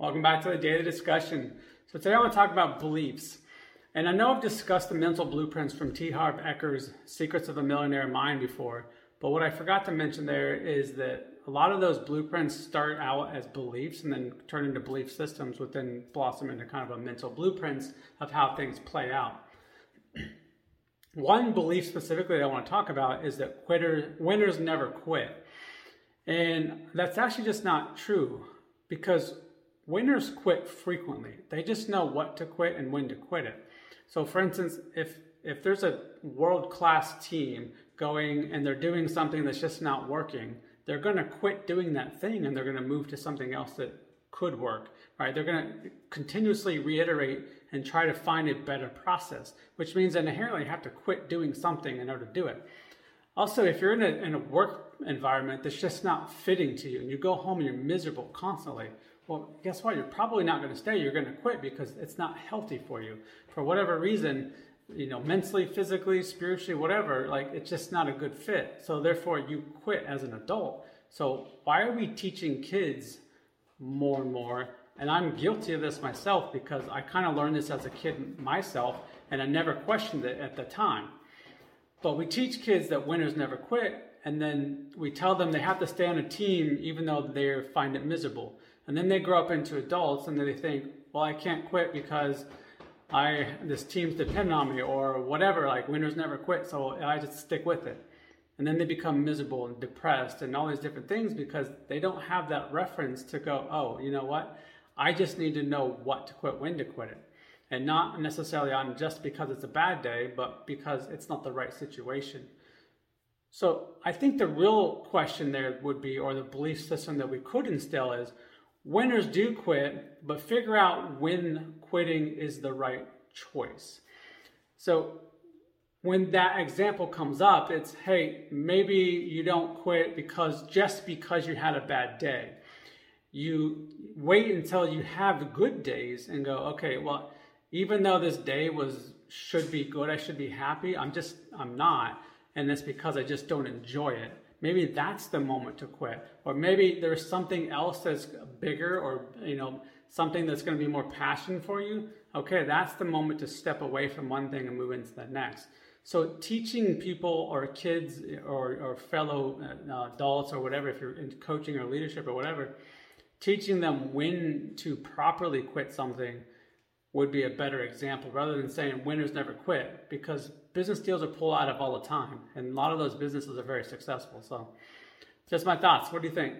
Welcome back to the daily discussion. So today I want to talk about beliefs. And I know I've discussed the mental blueprints from T. Harv Eker's Secrets of a Millionaire Mind before, but what I forgot to mention there is that a lot of those blueprints start out as beliefs and then turn into belief systems, which then blossom into kind of a mental blueprints of how things play out. One belief specifically that I want to talk about is that quitter, winners never quit. And that's actually just not true because winners quit frequently. They just know what to quit and when to quit it. So, for instance, if if there's a world class team going and they're doing something that's just not working, they're going to quit doing that thing and they're going to move to something else that could work. Right? They're going to continuously reiterate and try to find a better process, which means inherently you have to quit doing something in order to do it. Also, if you're in a, in a work environment that's just not fitting to you and you go home and you're miserable constantly, well, guess what? You're probably not going to stay. You're going to quit because it's not healthy for you. For whatever reason, you know, mentally, physically, spiritually, whatever, like it's just not a good fit. So therefore, you quit as an adult. So why are we teaching kids more and more? And I'm guilty of this myself because I kind of learned this as a kid myself and I never questioned it at the time. But we teach kids that winners never quit, and then we tell them they have to stay on a team even though they find it miserable. And then they grow up into adults and they think, well, I can't quit because I this team's dependent on me or whatever. Like winners never quit, so I just stick with it. And then they become miserable and depressed and all these different things because they don't have that reference to go, oh, you know what? I just need to know what to quit, when to quit it. And not necessarily on just because it's a bad day, but because it's not the right situation. So I think the real question there would be, or the belief system that we could instill is, winners do quit, but figure out when quitting is the right choice. So when that example comes up, it's hey, maybe you don't quit because just because you had a bad day. You wait until you have good days and go, okay, well, even though this day was should be good, I should be happy, I'm just I'm not. And that's because I just don't enjoy it. Maybe that's the moment to quit. Or maybe there's something else that's bigger or you know something that's going to be more passion for you. Okay that's the moment to step away from one thing and move into the next. So teaching people or kids or, or fellow uh, adults or whatever if you're in coaching or leadership or whatever teaching them when to properly quit something would be a better example rather than saying winners never quit because business deals are pulled out of all the time and a lot of those businesses are very successful. So just my thoughts. What do you think